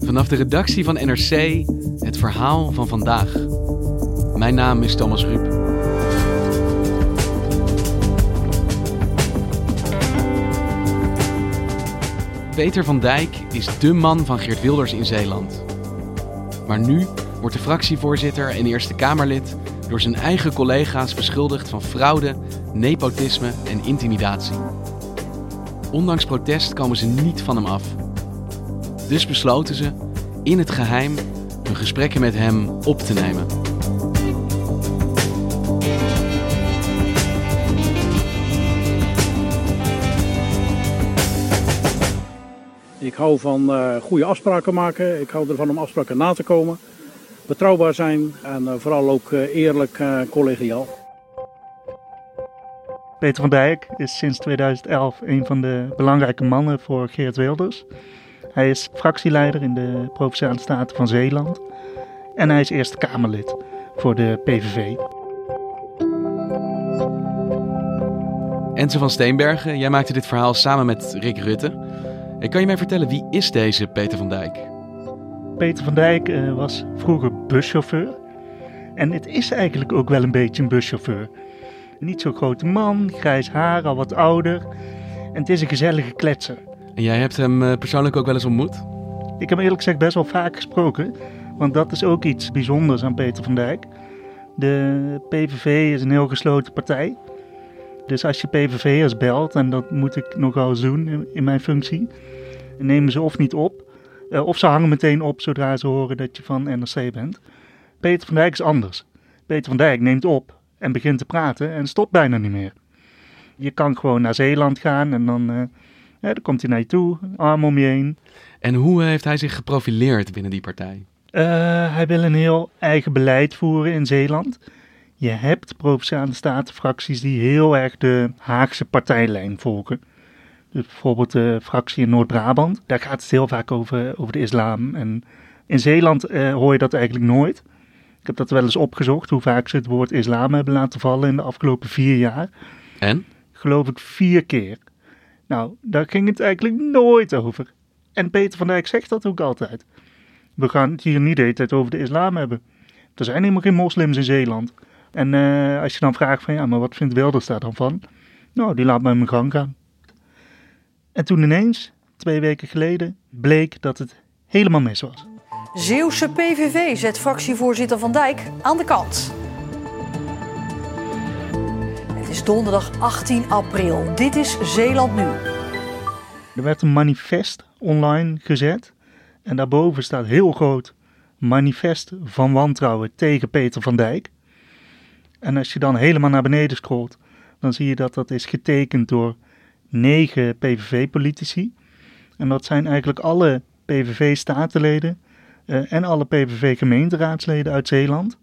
Vanaf de redactie van NRC het verhaal van vandaag. Mijn naam is Thomas Ruip. Peter van Dijk is dé man van Geert Wilders in Zeeland. Maar nu wordt de fractievoorzitter en Eerste Kamerlid door zijn eigen collega's beschuldigd van fraude, nepotisme en intimidatie. Ondanks protest komen ze niet van hem af. Dus besloten ze, in het geheim, hun gesprekken met hem op te nemen. Ik hou van uh, goede afspraken maken. Ik hou ervan om afspraken na te komen. Betrouwbaar zijn en uh, vooral ook uh, eerlijk collegiaal. Peter van Dijk is sinds 2011 een van de belangrijke mannen voor Geert Wilders. Hij is fractieleider in de Provinciale Staten van Zeeland. En hij is Eerste Kamerlid voor de PVV. Enzo van Steenbergen, jij maakte dit verhaal samen met Rick Rutte. Kan je mij vertellen, wie is deze Peter van Dijk? Peter van Dijk uh, was vroeger buschauffeur. En het is eigenlijk ook wel een beetje een buschauffeur. Niet zo'n grote man, grijs haar, al wat ouder. En het is een gezellige kletser. En jij hebt hem uh, persoonlijk ook wel eens ontmoet? Ik heb eerlijk gezegd best wel vaak gesproken. Want dat is ook iets bijzonders aan Peter van Dijk. De PVV is een heel gesloten partij. Dus als je PVV'ers belt, en dat moet ik nogal eens doen in mijn functie, nemen ze of niet op, uh, of ze hangen meteen op zodra ze horen dat je van NRC bent. Peter van Dijk is anders. Peter van Dijk neemt op en begint te praten en stopt bijna niet meer. Je kan gewoon naar Zeeland gaan en dan, uh, ja, dan komt hij naar je toe, arm om je heen. En hoe heeft hij zich geprofileerd binnen die partij? Uh, hij wil een heel eigen beleid voeren in Zeeland. Je hebt provinciale statenfracties die heel erg de Haagse partijlijn volgen. Dus bijvoorbeeld de fractie in Noord-Brabant, daar gaat het heel vaak over, over de islam. En in Zeeland uh, hoor je dat eigenlijk nooit. Ik heb dat wel eens opgezocht, hoe vaak ze het woord islam hebben laten vallen in de afgelopen vier jaar. En? Geloof ik vier keer. Nou, daar ging het eigenlijk nooit over. En Peter van Dijk zegt dat ook altijd. We gaan het hier niet de hele tijd over de islam hebben. Er zijn helemaal geen moslims in Zeeland. En uh, als je dan vraagt van ja, maar wat vindt Wilders daar dan van? Nou, die laat mij mijn gang gaan. En toen ineens, twee weken geleden, bleek dat het helemaal mis was. Zeeuwse PVV zet fractievoorzitter Van Dijk aan de kant. Donderdag 18 april. Dit is Zeeland nu. Er werd een manifest online gezet. En daarboven staat heel groot manifest van wantrouwen tegen Peter van Dijk. En als je dan helemaal naar beneden scrolt, dan zie je dat dat is getekend door negen PVV-politici. En dat zijn eigenlijk alle PVV-statenleden uh, en alle PVV-gemeenteraadsleden uit Zeeland,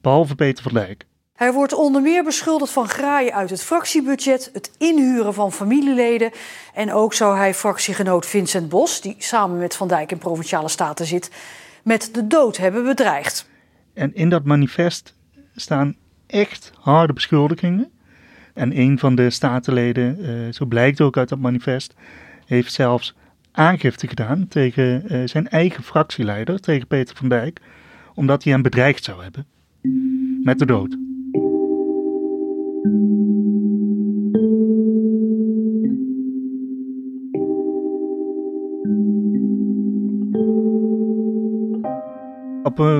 behalve Peter van Dijk. Hij wordt onder meer beschuldigd van graaien uit het fractiebudget, het inhuren van familieleden. En ook zou hij fractiegenoot Vincent Bos, die samen met Van Dijk in provinciale staten zit, met de dood hebben bedreigd. En in dat manifest staan echt harde beschuldigingen. En een van de statenleden, uh, zo blijkt ook uit dat manifest, heeft zelfs aangifte gedaan tegen uh, zijn eigen fractieleider, tegen Peter van Dijk, omdat hij hem bedreigd zou hebben met de dood. Op uh,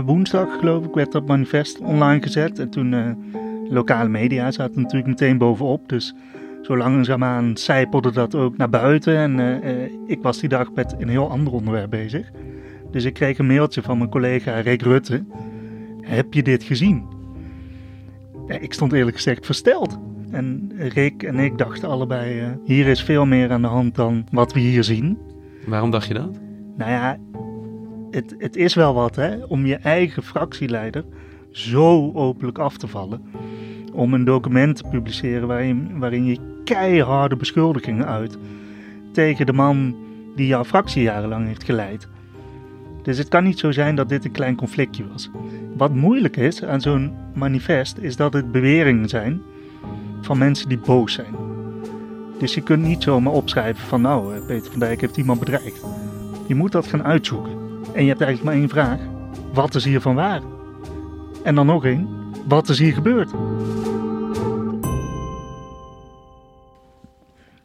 woensdag, geloof ik, werd dat manifest online gezet. En toen uh, lokale media zaten natuurlijk meteen bovenop. Dus zo langzaamaan zijpelde dat ook naar buiten. En uh, ik was die dag met een heel ander onderwerp bezig. Dus ik kreeg een mailtje van mijn collega Rick Rutte. Heb je dit gezien? Ja, ik stond eerlijk gezegd versteld. En Rick en ik dachten allebei, hier is veel meer aan de hand dan wat we hier zien. Waarom dacht je dat? Nou ja, het, het is wel wat hè, om je eigen fractieleider zo openlijk af te vallen. Om een document te publiceren waarin, waarin je keiharde beschuldigingen uit tegen de man die jouw fractie jarenlang heeft geleid. Dus het kan niet zo zijn dat dit een klein conflictje was. Wat moeilijk is aan zo'n manifest is dat het beweringen zijn van mensen die boos zijn. Dus je kunt niet zomaar opschrijven van nou, eh, Peter van Dijk heeft iemand bedreigd. Je moet dat gaan uitzoeken. En je hebt eigenlijk maar één vraag. Wat is hiervan waar? En dan nog één. Wat is hier gebeurd?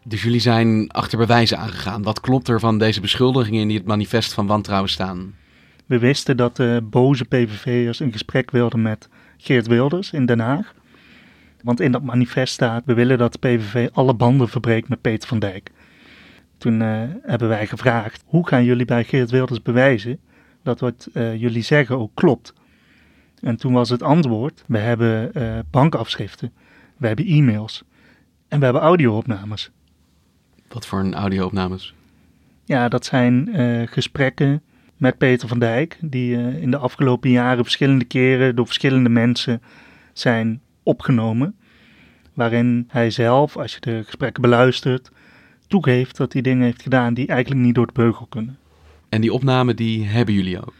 Dus jullie zijn achter bewijzen aangegaan. Wat klopt er van deze beschuldigingen in die het manifest van wantrouwen staan? We wisten dat de boze PVV'ers een gesprek wilden met Geert Wilders in Den Haag. Want in dat manifest staat: we willen dat de PVV alle banden verbreekt met Peter van Dijk. Toen uh, hebben wij gevraagd: hoe gaan jullie bij Geert Wilders bewijzen dat wat uh, jullie zeggen ook klopt? En toen was het antwoord: we hebben uh, bankafschriften, we hebben e-mails en we hebben audio-opnames. Wat voor een audio-opnames? Ja, dat zijn gesprekken met Peter van Dijk, die in de afgelopen jaren verschillende keren door verschillende mensen zijn opgenomen. Waarin hij zelf, als je de gesprekken beluistert, toegeeft dat hij dingen heeft gedaan die eigenlijk niet door de beugel kunnen. En die opname die hebben jullie ook?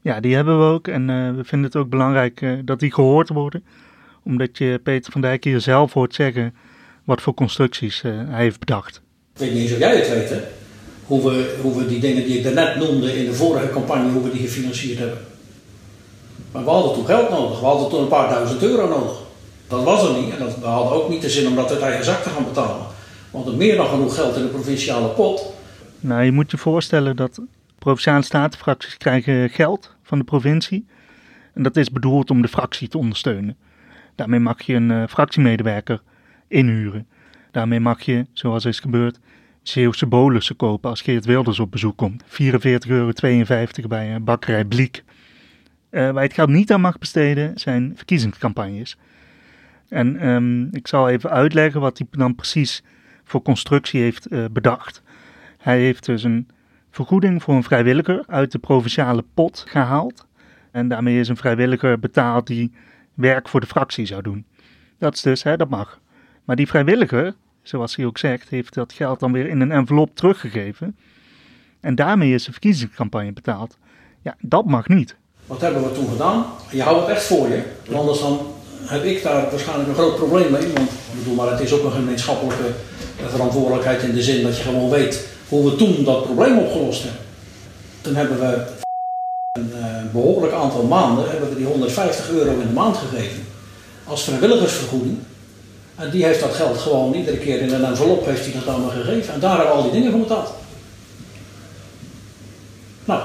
Ja, die hebben we ook. En uh, we vinden het ook belangrijk uh, dat die gehoord worden. Omdat je Peter van Dijk hier zelf hoort zeggen wat voor constructies uh, hij heeft bedacht. Ik weet niet eens of jij het weet, hè? Hoe we, hoe we die dingen die ik daarnet noemde in de vorige campagne, hoe we die gefinancierd hebben. Maar we hadden toen geld nodig. We hadden toen een paar duizend euro nodig. Dat was er niet. En dat, we hadden ook niet de zin om dat uit eigen zak te gaan betalen. We hadden meer dan genoeg geld in de provinciale pot. Nou, je moet je voorstellen dat provinciale statenfracties krijgen geld van de provincie. En dat is bedoeld om de fractie te ondersteunen. Daarmee mag je een uh, fractiemedewerker inhuren. Daarmee mag je, zoals is gebeurd, Zeeuwse bolussen kopen als Geert Wilders op bezoek komt. 44,52 euro bij een bakkerij Bliek. Uh, waar je het geld niet aan mag besteden zijn verkiezingscampagnes. En um, ik zal even uitleggen wat hij dan precies voor constructie heeft uh, bedacht. Hij heeft dus een vergoeding voor een vrijwilliger uit de provinciale pot gehaald. En daarmee is een vrijwilliger betaald die werk voor de fractie zou doen. Dat is dus, hè, dat mag. Maar die vrijwilliger, zoals hij ook zegt, heeft dat geld dan weer in een envelop teruggegeven. En daarmee is de verkiezingscampagne betaald. Ja, dat mag niet. Wat hebben we toen gedaan? Je houdt het echt voor je. Anders dan heb ik daar waarschijnlijk een groot probleem mee. Want ik bedoel, maar het is ook een gemeenschappelijke verantwoordelijkheid in de zin dat je gewoon weet hoe we toen dat probleem opgelost hebben. Toen hebben we een uh, behoorlijk aantal maanden hebben we die 150 euro in de maand gegeven als vrijwilligersvergoeding. En die heeft dat geld gewoon iedere keer in een envelop heeft hij dat allemaal gegeven. En daar hebben we al die dingen van betaald. Nou,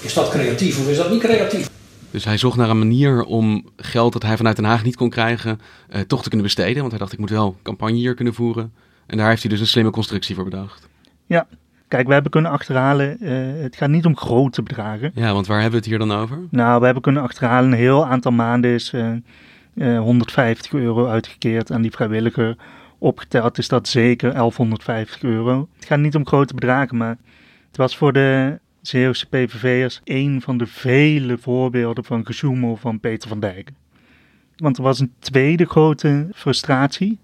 is dat creatief of is dat niet creatief? Dus hij zocht naar een manier om geld dat hij vanuit Den Haag niet kon krijgen, uh, toch te kunnen besteden. Want hij dacht, ik moet wel campagne hier kunnen voeren. En daar heeft hij dus een slimme constructie voor bedacht. Ja, kijk, we hebben kunnen achterhalen, uh, het gaat niet om grote bedragen. Ja, want waar hebben we het hier dan over? Nou, we hebben kunnen achterhalen, een heel aantal maanden is uh, 150 euro uitgekeerd aan die vrijwilliger. Opgeteld is dat zeker 1150 euro. Het gaat niet om grote bedragen, maar het was voor de Zeeuwse PVV'ers een van de vele voorbeelden van gesjoemel van Peter van Dijk. Want er was een tweede grote frustratie,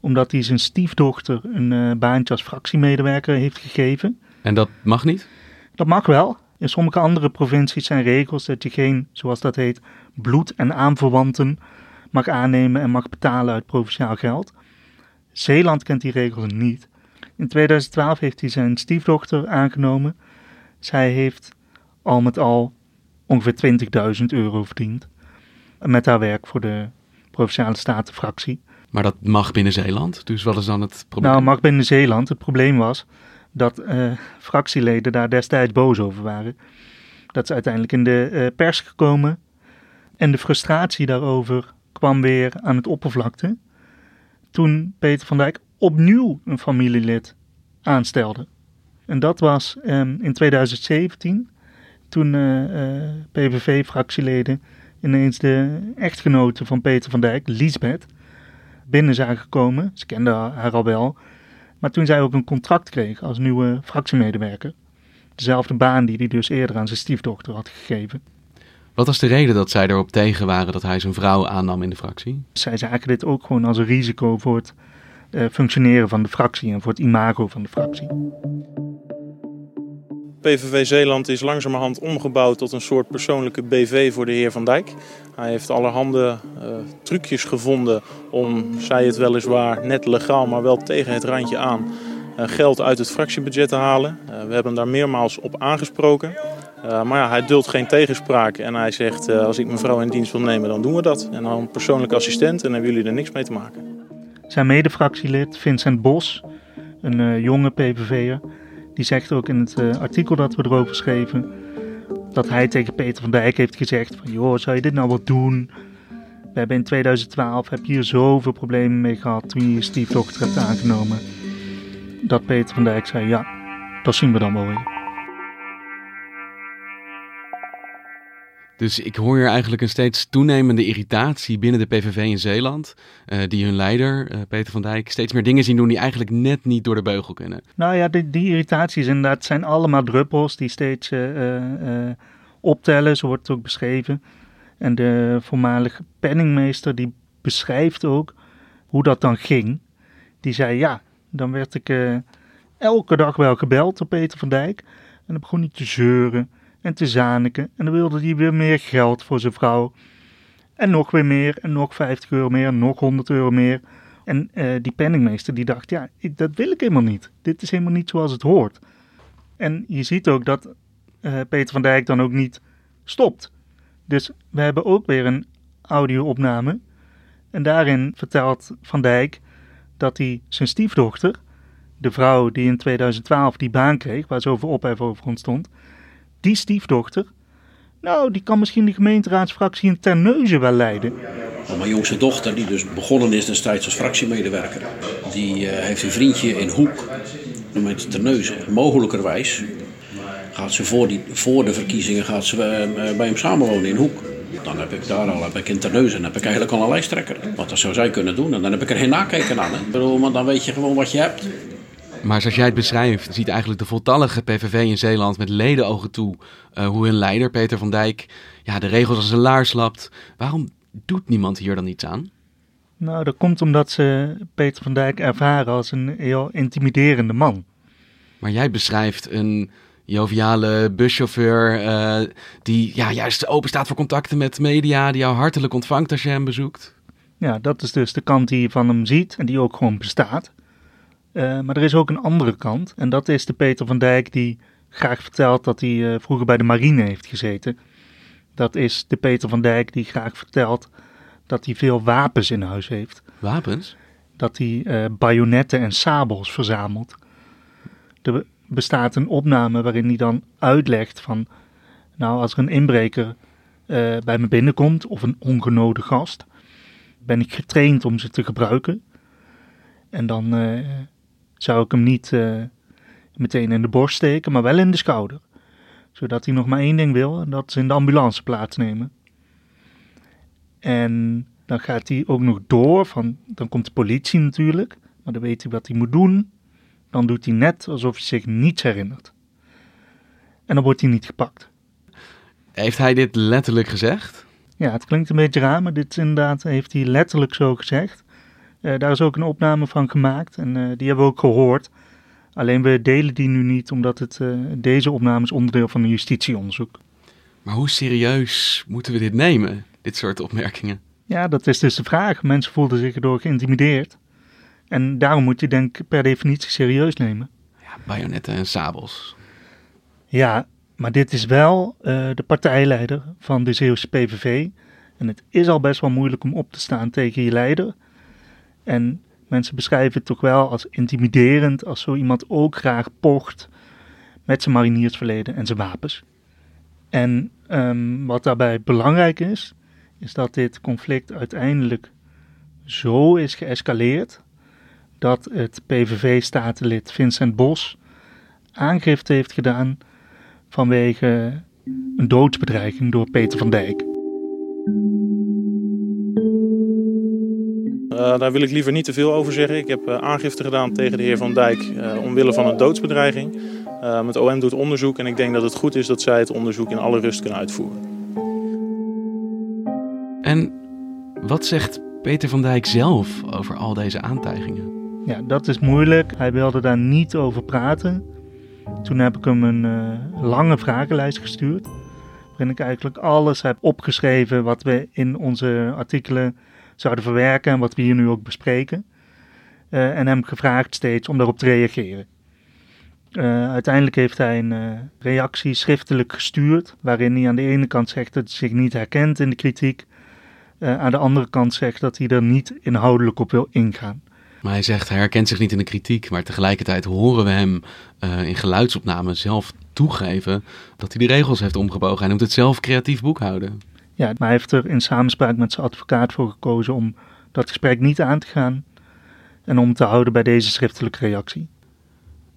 omdat hij zijn stiefdochter een uh, baantje als fractiemedewerker heeft gegeven. En dat mag niet? Dat mag wel. In sommige andere provincies zijn regels dat je geen, zoals dat heet, bloed- en aanverwanten mag aannemen en mag betalen uit provinciaal geld. Zeeland kent die regels niet. In 2012 heeft hij zijn stiefdochter aangenomen zij heeft al met al ongeveer 20.000 euro verdiend met haar werk voor de Provinciale Statenfractie. Maar dat mag binnen Zeeland, dus wat is dan het probleem? Nou, mag binnen Zeeland. Het probleem was dat uh, fractieleden daar destijds boos over waren. Dat is uiteindelijk in de uh, pers gekomen. En de frustratie daarover kwam weer aan het oppervlakte. Toen Peter van Dijk opnieuw een familielid aanstelde. En dat was um, in 2017, toen uh, uh, PVV-fractieleden ineens de echtgenote van Peter van Dijk, Liesbeth, binnen zagen gekomen. Ze kenden haar al wel. Maar toen zij ook een contract kreeg als nieuwe fractiemedewerker. Dezelfde baan die hij dus eerder aan zijn stiefdochter had gegeven. Wat was de reden dat zij erop tegen waren dat hij zijn vrouw aannam in de fractie? Zij zagen dit ook gewoon als een risico voor het uh, functioneren van de fractie en voor het imago van de fractie. PVV Zeeland is langzamerhand omgebouwd tot een soort persoonlijke BV voor de heer Van Dijk. Hij heeft allerhande uh, trucjes gevonden om, zij het weliswaar net legaal, maar wel tegen het randje aan, uh, geld uit het fractiebudget te halen. Uh, we hebben daar meermaals op aangesproken. maar ja, hij duldt geen tegenspraak en hij zegt als ik mijn vrouw in dienst wil nemen, dan doen we dat. En dan persoonlijke assistent en hebben jullie er niks mee te maken. Zijn medefractielid Vincent Bos, een jonge PVV'er, die zegt ook in het uh, artikel dat we erover schreven dat hij tegen Peter van Dijk heeft gezegd van joh, zou je dit nou wat doen? We hebben in 2012 heb hier zoveel problemen mee gehad toen je je stiefdochter hebt aangenomen. Dat Peter van Dijk zei ja, dat zien we dan wel weer. Dus ik hoor hier eigenlijk een steeds toenemende irritatie binnen de PVV in Zeeland. Uh, die hun leider, uh, Peter van Dijk, steeds meer dingen zien doen die eigenlijk net niet door de beugel kunnen. Nou ja, die, irritaties inderdaad zijn allemaal druppels die steeds uh, optellen. Zo wordt het ook beschreven. En de voormalige penningmeester die beschrijft ook hoe dat dan ging. Die zei ja, dan werd ik elke dag wel gebeld door Peter van Dijk. En dan begon hij te zeuren en te zaniken. En dan wilde hij weer meer geld voor zijn vrouw. En nog weer meer, en nog 50 euro meer, en nog 100 euro meer. En uh, die penningmeester die dacht, ja, dat wil ik helemaal niet. Dit is helemaal niet zoals het hoort. En je ziet ook dat uh, Peter van Dijk dan ook niet stopt. Dus we hebben ook weer een audio-opname. En daarin vertelt Van Dijk dat hij zijn stiefdochter, de vrouw die in 2012 die baan kreeg, waar zoveel ophef over ontstond, die stiefdochter, nou, die kan misschien de gemeenteraadsfractie in Terneuzen wel leiden. mijn jongste dochter, die dus begonnen is destijds als fractiemedewerker, die uh, heeft een vriendje in Hoek, noemt Terneuzen. Mogelijkerwijs gaat ze voor, die, voor de verkiezingen gaat ze, uh, bij hem samenwonen in Hoek. Dan heb ik daar al, heb ik in Terneuzen, heb ik eigenlijk al een lijsttrekker. Wat dat zou zij kunnen doen. En dan heb ik er geen nakijken aan. Hè. Ik bedoel, maar dan weet je gewoon wat je hebt. Maar zoals jij het beschrijft, ziet eigenlijk de voltallige PVV in Zeeland met ledenogen toe uh, hoe hun leider Peter van Dijk ja, de regels als een laars lapt. Waarom doet niemand hier dan iets aan? Nou, dat komt omdat ze Peter van Dijk ervaren als een heel intimiderende man. Maar jij beschrijft een joviale buschauffeur uh, die ja, juist open staat voor contacten met media, die jou hartelijk ontvangt als je hem bezoekt. Ja, dat is dus de kant die je van hem ziet en die ook gewoon bestaat. Uh, maar er is ook een andere kant. En dat is de Peter van Dijk die graag vertelt dat hij uh, vroeger bij de marine heeft gezeten. Dat is de Peter van Dijk die graag vertelt dat hij veel wapens in huis heeft. Wapens? Dat hij uh, bajonetten en sabels verzamelt. Er bestaat een opname waarin hij dan uitlegt van... Nou, als er een inbreker bij me binnenkomt of een ongenode gast... ben ik getraind om ze te gebruiken. En dan zou ik hem niet uh, meteen in de borst steken, maar wel in de schouder. Zodat hij nog maar één ding wil, en dat is in de ambulance plaatsnemen. En dan gaat hij ook nog door, van, dan komt de politie natuurlijk, maar dan weet hij wat hij moet doen. Dan doet hij net alsof hij zich niets herinnert. En dan wordt hij niet gepakt. Heeft hij dit letterlijk gezegd? Ja, het klinkt een beetje raar, maar dit inderdaad heeft hij letterlijk zo gezegd. Uh, daar is ook een opname van gemaakt en uh, die hebben we ook gehoord. Alleen we delen die nu niet, omdat het, uh, deze opname is onderdeel van een justitieonderzoek. Maar hoe serieus moeten we dit nemen, dit soort opmerkingen? Ja, dat is dus de vraag. Mensen voelden zich erdoor geïntimideerd. En daarom moet je denk ik per definitie serieus nemen. Ja, bajonetten en sabels. Ja, maar dit is wel de partijleider van de Zeeuwse PVV. En het is al best wel moeilijk om op te staan tegen je leider. En mensen beschrijven het toch wel als intimiderend als zo iemand ook graag pocht met zijn mariniersverleden en zijn wapens. En ehm, wat daarbij belangrijk is, is dat dit conflict uiteindelijk zo is geëscaleerd dat het PVV-statenlid Vincent Bos aangifte heeft gedaan vanwege een doodsbedreiging door Peter van Dijk. Uh, daar wil ik liever niet te veel over zeggen. Ik heb uh, aangifte gedaan tegen de heer Van Dijk uh, omwille van een doodsbedreiging. het OM doet onderzoek en ik denk dat het goed is dat zij het onderzoek in alle rust kunnen uitvoeren. En wat zegt Peter van Dijk zelf over al deze aantijgingen? Ja, dat is moeilijk. Hij wilde daar niet over praten. Toen heb ik hem een lange vragenlijst gestuurd. Waarin ik eigenlijk alles heb opgeschreven wat we in onze artikelen zouden verwerken en wat we hier nu ook bespreken. Uh, en hem gevraagd steeds om daarop te reageren. Uh, uiteindelijk heeft hij een uh, reactie schriftelijk gestuurd, waarin hij aan de ene kant zegt dat hij zich niet herkent in de kritiek, aan de andere kant zegt dat hij er niet inhoudelijk op wil ingaan. Maar hij zegt hij herkent zich niet in de kritiek, maar tegelijkertijd horen we hem in geluidsopnamen zelf toegeven dat hij de regels heeft omgebogen. Hij noemt het zelf creatief boekhouden. Ja, maar hij heeft er in samenspraak met zijn advocaat voor gekozen om dat gesprek niet aan te gaan en om te houden bij deze schriftelijke reactie.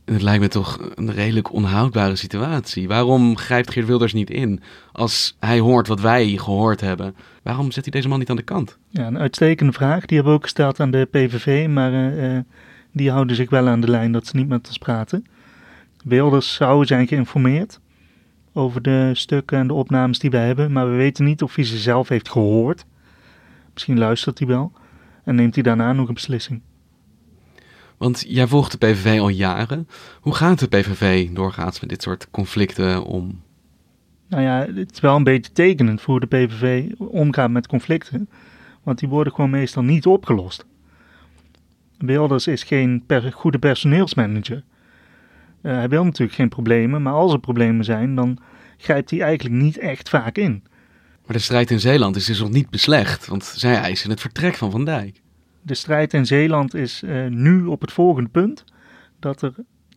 Het lijkt me toch een redelijk onhoudbare situatie. Waarom grijpt Geert Wilders niet in? Als hij hoort wat wij gehoord hebben, waarom zet hij deze man niet aan de kant? Ja, een uitstekende vraag. Die hebben we ook gesteld aan de PVV, maar uh, die houden zich wel aan de lijn dat ze niet met ons praten. Wilders zou zijn geïnformeerd over de stukken en de opnames die wij hebben, maar we weten niet of hij ze zelf heeft gehoord. Misschien luistert hij wel en neemt hij daarna nog een beslissing. Want jij volgt de PVV al jaren. Hoe gaat de PVV doorgaans met dit soort conflicten om? Nou ja, het is wel een beetje tekenend voor de PVV omgaan met conflicten. Want die worden gewoon meestal niet opgelost. Wilders is geen goede personeelsmanager. Uh, hij wil natuurlijk geen problemen, maar als er problemen zijn, dan grijpt hij eigenlijk niet echt vaak in. Maar de strijd in Zeeland is dus nog niet beslecht, want zij eisen het vertrek van Van Dijk. De strijd in Zeeland is uh, nu op het volgende punt dat er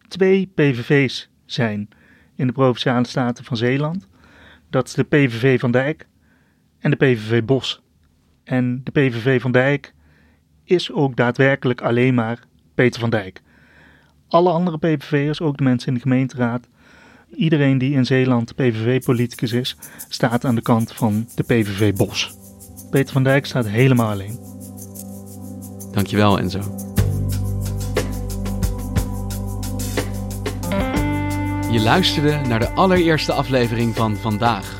twee PVV's zijn in de Provinciale Staten van Zeeland. Dat is de PVV van Dijk en de PVV Bos. En de PVV van Dijk is ook daadwerkelijk alleen maar Peter van Dijk. Alle andere PVV'ers, ook de mensen in de gemeenteraad, iedereen die in Zeeland PVV-politicus is, staat aan de kant van de PVV Bos. Peter van Dijk staat helemaal alleen. Dankjewel Enzo. Je luisterde naar de allereerste aflevering van Vandaag,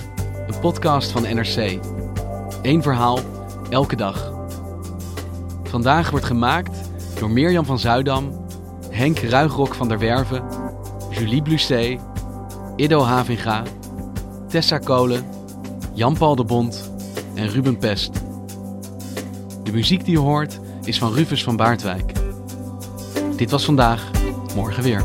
een podcast van NRC. Eén verhaal, elke dag. Vandaag wordt gemaakt door Mirjam van Zuidam Henk Ruigrok van der Werven, Julie Blusset, Ido Havinga, Tessa Kolen, Jan-Paul de Bond en Ruben Pest. De muziek die je hoort is van Rufus van Baardwijk. Dit was vandaag, morgen weer.